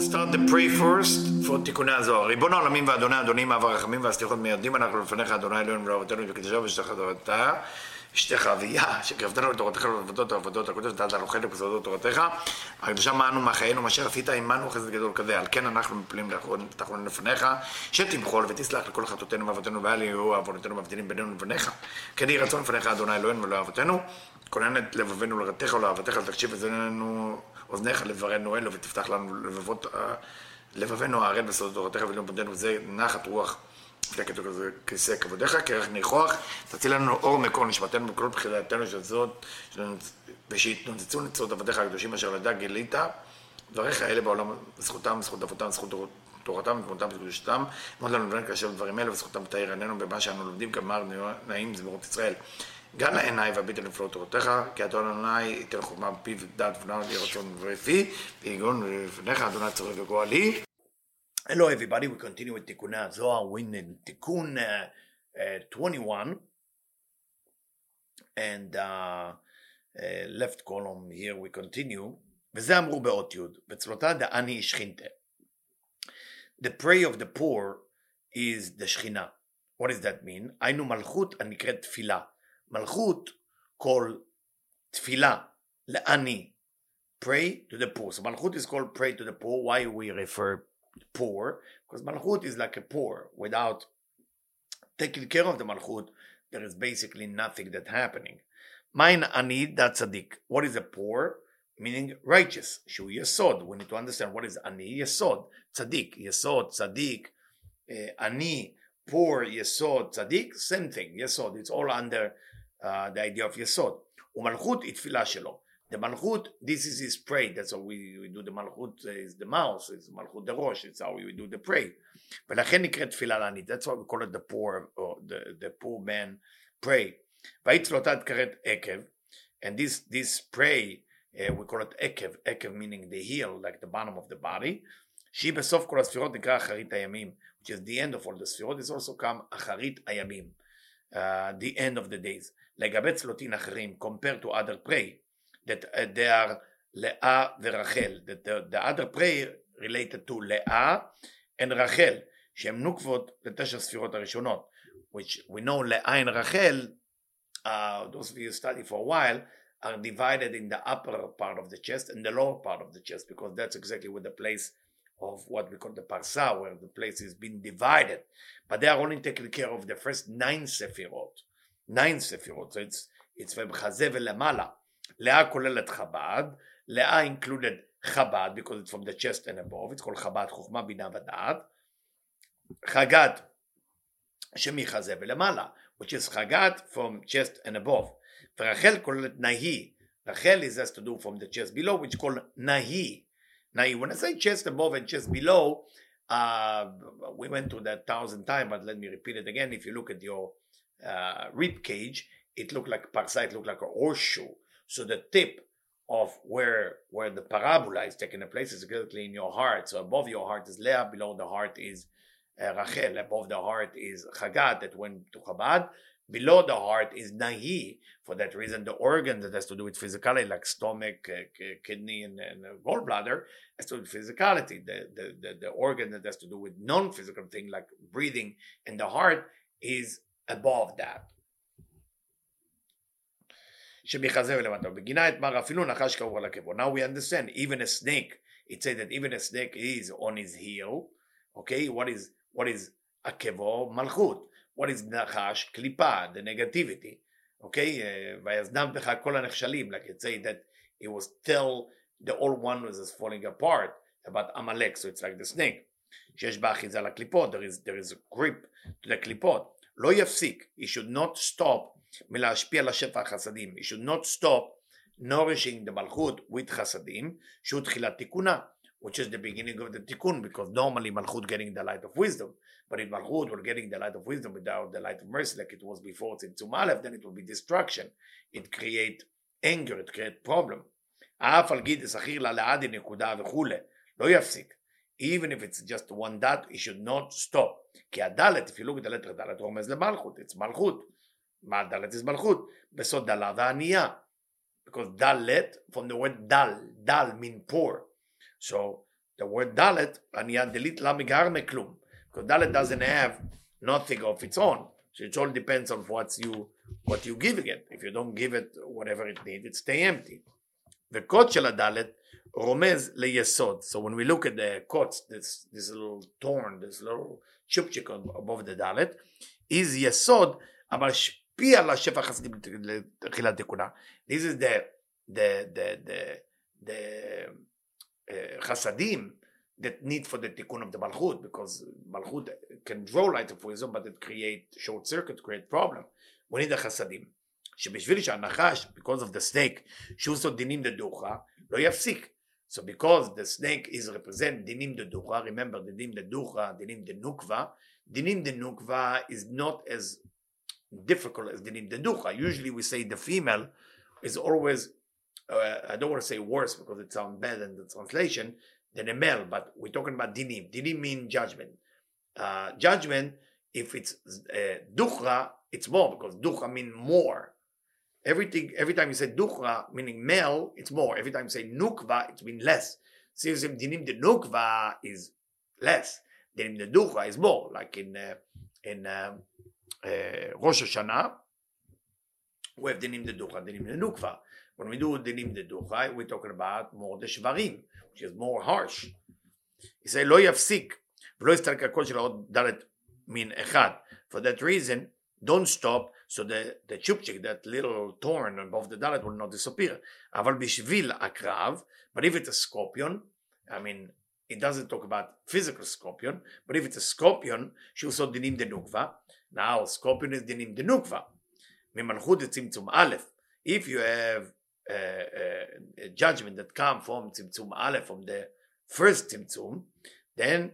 start the pray first for תיקוני הזוהר. ריבון העולמים ואדוני אדונים אב הרחמים והסליחות מיידים אנחנו לפניך אדוני אלוהינו ולאבותינו וקדושה ושתך תורתה אשתך אביה שקרבתנו לתורתך ולעבודות העבודות הקודש ודעת הנוחל ובסודות תורתך. הקדושה מענו מחיינו מאשר עשית עמנו חסד גדול כזה. על כן אנחנו מפלים תחרונים לפניך שתמחול ותסלח לכל חטאותינו ואבותינו ואל יהיו עוונותינו מבדילים בינינו לבניך. כן יהי רצון לפניך אדוני אלוהינו ולא אבותינו כונן את לבבינו לרתך ולאהבתך ותקשיב אזנינו אוזניך לברנו אלו ותפתח לנו לבבות לבבינו הערל בסודות תורתך ולאום פנדנו זה נחת רוח. מפלגת כיסא כבודיך, כרך ניחוח, תציל לנו אור מקור נשמתנו בכל בחילתנו של זאת, ושיתנוצצו נצרות עבדיך הקדושים אשר לדע גילית, דבריך אלה בעולם, זכותם, זכות אבותם, זכות תורתם ותמותם וקדושתם, מאוד לנו לבן כאשר דברים אלה וזכותם תאיר עינינו במה שאנו לומדים כמר נעים זמירות ישראל. גם לעיניי ואביטן לפרעות תורתך, כי אדון עיניי ייתן חוכמה בפיו דעת ובנם לרצון ולפי, ויגון לפניך אדוני צורך וגואלי. Hello everybody, we continue with תיקוני הזוהר, we're in תיקון uh, uh, 21, and uh, uh, left column here we continue, וזה אמרו באות י', בצלותה דעני השכינתה. The pray of the poor is the שכינה. What does that mean? היינו מלכות הנקראת תפילה. Malchut, called Tfilah, La'ani, pray to the poor. So Malchut is called pray to the poor. Why we refer poor? Because Malchut is like a poor. Without taking care of the Malchut, there is basically nothing that happening. Mine ani that's tzaddik. What is a poor? Meaning righteous. Shu yesod. We need to understand what is ani yesod. Tzaddik, yesod, tzaddik, uh, ani, poor, yesod, tzaddik, same thing. Yesod, it's all under uh, the idea of Yesod. Umalchut it תפילה The malchut, this is his pray. That's how we, we do the malchut, uh, is the mouth, it's malchut the rosh, it's how we do the pray. ולכן נקראת תפילה That's why we call it the poor, or the, the poor man pray. and this, this pray uh, we call it ekev. Ekev meaning the heel, like the bottom of the body, which is the end of all the sfirot. is also come acharit ayamim, uh, the end of the days. לגבי צלוטין אחרים compared to other pray that uh, they are לאה ורחל that the, the other pray related to לאה and רחל שהן נוקבות לתשע ספירות הראשונות which we know לאה and רחל uh, those of you study for a while are divided in the upper part of the chest and the lower part of the chest because that's exactly where the place of what we call the parsa where the place is being divided. But they are only taking care of the first nine sefirot Nine sefirot. So it's it's ובחזה ולמעלה. לאה כוללת חב"ד, לאה included חב"ד, because it's from the chest and above, it's called חב"ד, חוכמה, בינה ודעת, חגת, שמחזה ולמעלה, which is חגת from chest and above, ורחל כוללת נהי, רחל is has to do from the chest below, which is called נהי, נהי, when I say chest above and chest below, uh, we went to that thousand times, but let me repeat it again, if you look at your uh, rib cage, it looked like parsa, looked like a horseshoe, so the tip of where where the parabola is taking place is exactly in your heart. So above your heart is Leah, below the heart is uh, Rachel, above the heart is Chagat that went to Chabad below the heart is nahi. For that reason, the organ that has to do with physicality, like stomach, uh, kidney, and, and, uh, gallbladder, has to do with physicality. The, the, the, the organ that has to do with non physical thing, like breathing and the heart, is above that. Now we understand, even a snake, it said that even a snake is on his heel. Okay, what is what is a kevo malchut? What is נחש? קליפה, the negativity, okay? Uh, ויזנב בך כל הנחשלים, like it say that it was tell the old one was falling apart about Amalek, so it's like the snake. שיש בה אחיזה לקליפות, there is, there is a grip to the קליפות. לא יפסיק, he should not stop מלהשפיע על השפע החסדים. He should not stop nourishing the מלכות with חסדים, שהוא תחילת תיקונה, which is the beginning of the tikkun, because normally malchut getting the light of wisdom, but if malchut were getting the light of wisdom without the light of mercy, like it was before Tzimtzum Aleph, then it will be destruction. It create anger, it create problem. אף על גיד שכיר לה לעדי נקודה וכולי, לא יפסיק. Even if it's just one dot, it should not stop. כי הדלת, if you look at the letter דלת, רומז למלכות, it's מלכות. מה דלת is מלכות, בסוד דלה וענייה. Because dalet from the word dal, dal mean poor. So the word dalet, נהיה delete לה מגהר מכלום. Because dalet doesn't have nothing of its own. So it all depends on what you what you give it. If you don't give it whatever it needs, it stay empty. וקוד של הדלת רומז ליסוד. So when we look at the quotes, this, this little thorn, this little צ'ופצ'יק above the דלת, is יסוד, אבל השפיע על השפע החסידים לתחילת תיקונה. This is the, the, the, the, the uh, חסדים that need for the tikkun of the malchut, because malchut can draw light of wisdom, but it create short circuit, create problem. We need the חסדים. שבשביל שהנחש, because of the snake, שהוא עושה דינים דדוחה, לא יפסיק. So because the snake is represent dinim de dukha, remember the dinim de dukha, dinim de nukva, dinim de nukva is not as difficult as dinim de dukha. Usually we say the female is always, uh, I don't want to say worse because it sounds bad in the translation, than a male, but we're talking about dinim. Dinim mean judgment. Uh, judgment, if it's uh, it's more because dukhra mean more. Everything, every time you say dukhra, meaning male, it's more. Every time you say nukva, it's mean less. So dinim de nukva is less. Dinim de dukhra is more. Like in uh, in uh, uh, Rosh Hashanah, we have dinim de dukhra, dinim de nukva. When we do dinim de dukhra, we're talking about more the shvarim, which is more harsh. He say לא יפסיק ולא יסתלק הקול של עוד ד' מין אחד. For that reason, don't stop so the, the chupchik, that little thorn above the dalet will not disappear. אבל בשביל הקרב, but if it's a scorpion, I mean, it doesn't talk about physical scorpion, but if it's a scorpion, שהוא עושה דינים דנוקבה, now scorpion is דינים דנוקבה. ממלכות לצמצום א', if you have a, a, a judgment that come from צמצום א', from the first צמצום, then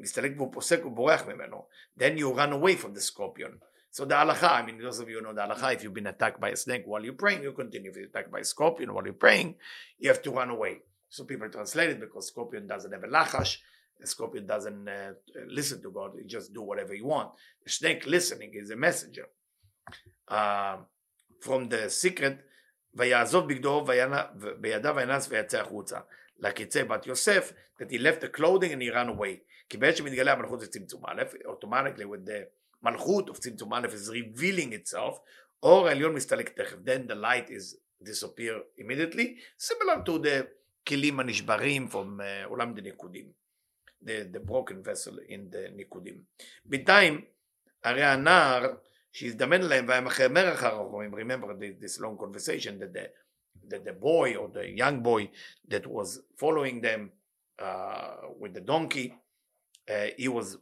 מסתלק והוא פוסק ובורח ממנו, then you run away from the scorpion. So the halacha, I mean, those of you know the halacha, if you've been attacked by a snake while you're praying, you continue. If you're attacked by a scorpion while you're praying, you have to run away. So people translate it because scorpion doesn't have a lachash, the scorpion doesn't uh, listen to God, he just do whatever he want. The snake listening is a messenger. Uh, from the secret, ויעזוב בגדו בידיו וינס ויצא החוצה. לקיצי בת יוסף, that he left the clothing and he ran away. כי בעת שמתגלה המלכות זה צמצום א', automatically with the מלכות of צמצום א' is revealing itself, אור העליון מסתלק תכף, then the light is disappear immediately, similar to the כלים הנשברים from uh, עולם דניקודים, the, the broken vessel in the ניקודים. בינתיים, הרי הנער שהזדמן להם והמחמר אחריו, remember this long conversation that the, that the boy or the young boy that was following them uh, with the donkey, uh, he was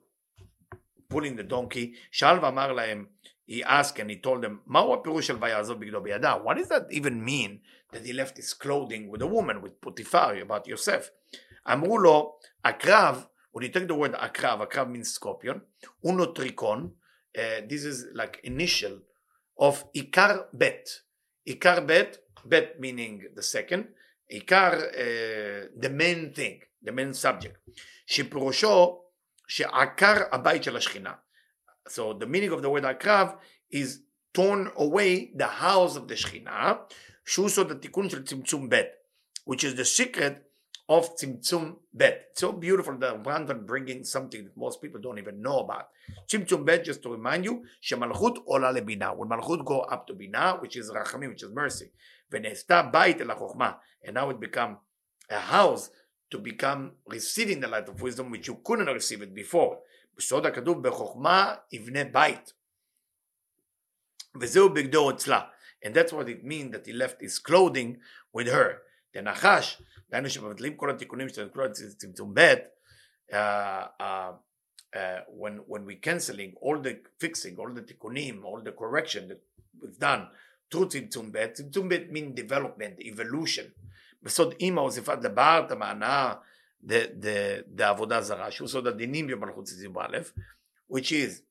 pulling the donkey, שאל ואמר להם, he asked and he told them, מהו הפירוש של ויעזוב בגדו בידה? What does that even mean that he left his clothing with a woman, with פוטיפר, about יוסף? אמרו לו, הקרב, when you take the word הקרב, הקרב means scorpion, אונוטריקון, uh, this is like initial of עיקר בית. עיקר בית, בית meaning the second, עיקר uh, the main thing, the main subject, שפירושו שעקר הבית של השכינה. So the meaning of the word הקרב is torn away the house of the שכינה, שהוא סוד התיקון של צמצום ב', which is the secret of Tzimtzum Bet. So beautiful that Brandwein bringing something that most people don't even know about. Tzimtzum Bet, just to remind you, Shemalchut Ola Lebina. When Malchut go up to Bina, which is Rachamim, which is mercy. Venesta Bait El And now it become a house to become receiving the light of wisdom, which you couldn't receive it before. בסוד הכתוב בחוכמה יבנה בית. וזהו And that's what it means that he left his clothing with her. The נחש, דהיינו שמבטלים כל התיקונים של כל צמצום ב', uh, uh, uh, when, when we canceling all the fixing, all the תיקונים, all the correction that was done through צמצום ב', צמצום ב' mean development, evolution. בסוד אימא הוסיפת לבער את המענה דעבודה זרה, שהוא סוד הדינים במלכות ציזים א', which is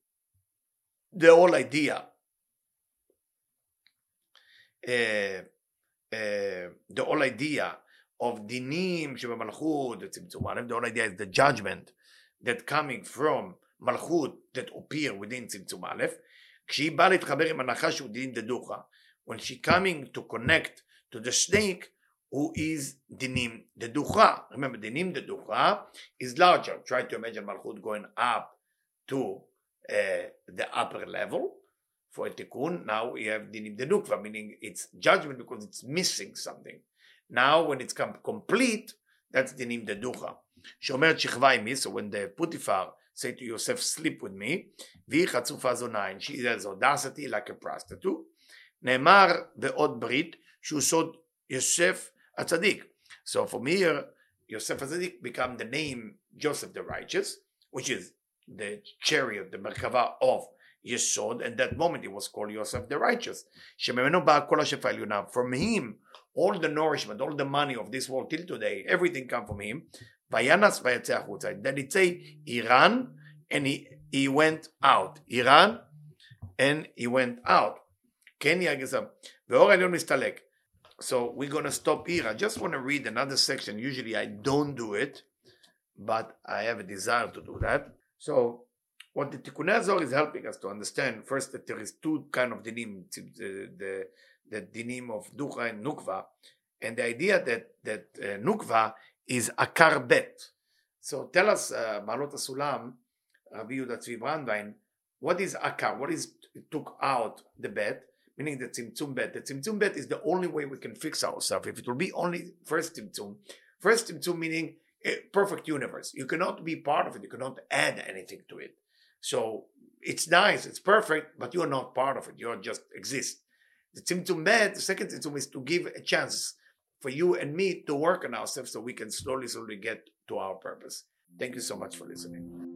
the whole idea, uh, uh, the whole idea of דינים שבמלכות וצמצום א', the whole idea is the judgment that coming from מלכות that appear within צמצום א', כשהיא באה להתחבר עם הנחש שהוא דין דדוחה, when she coming to connect to the snake, who is dinim the ducha. Remember, dinim the ducha is larger. Try to imagine malchut going up to uh, the upper level for a tikkun. Now we have dinim the nukva, meaning it's judgment because it's missing something. Now, when it's come complete, that's dinim the ducha. שאומרת שכבה עימי, so when the Putifar say to Yosef, sleep with me, והיא חצופה זוניים, she has audacity like a prostitute, נאמר בעוד ברית, שהוא סוד יוסף הצדיק. So from here, Yosef הצדיק become the name Joseph the righteous, which is the chariot, the Merkava of Yesod, and that moment he was called Yosef the righteous. From him, all the nourishment, all the money of this world till today, everything come from him. Then it say Iran, and he, he went out. Iran, and he went out. Kenya. So we're gonna stop here. I just want to read another section. Usually I don't do it, but I have a desire to do that. So what the Tikkun Azor is helping us to understand, first that there is two kind of dinim, the, the, the dinim of Ducha and Nukva, and the idea that, that uh, Nukva is Akar Bet. So tell us, uh, Malot Sulam, Rabbi Yehuda Tzvi Brandwein, what is Akar? What is took out the bet? Meaning the Tzimtzum bet. The Tzimtzum bet is the only way we can fix ourselves. If it will be only first Tzimtzum, first Tzimtzum meaning a perfect universe. You cannot be part of it. You cannot add anything to it. So it's nice, it's perfect, but you're not part of it. You are just exist. The Tzimtzum bet, the second Tzimtzum is to give a chance for you and me to work on ourselves so we can slowly, slowly get to our purpose. Thank you so much for listening.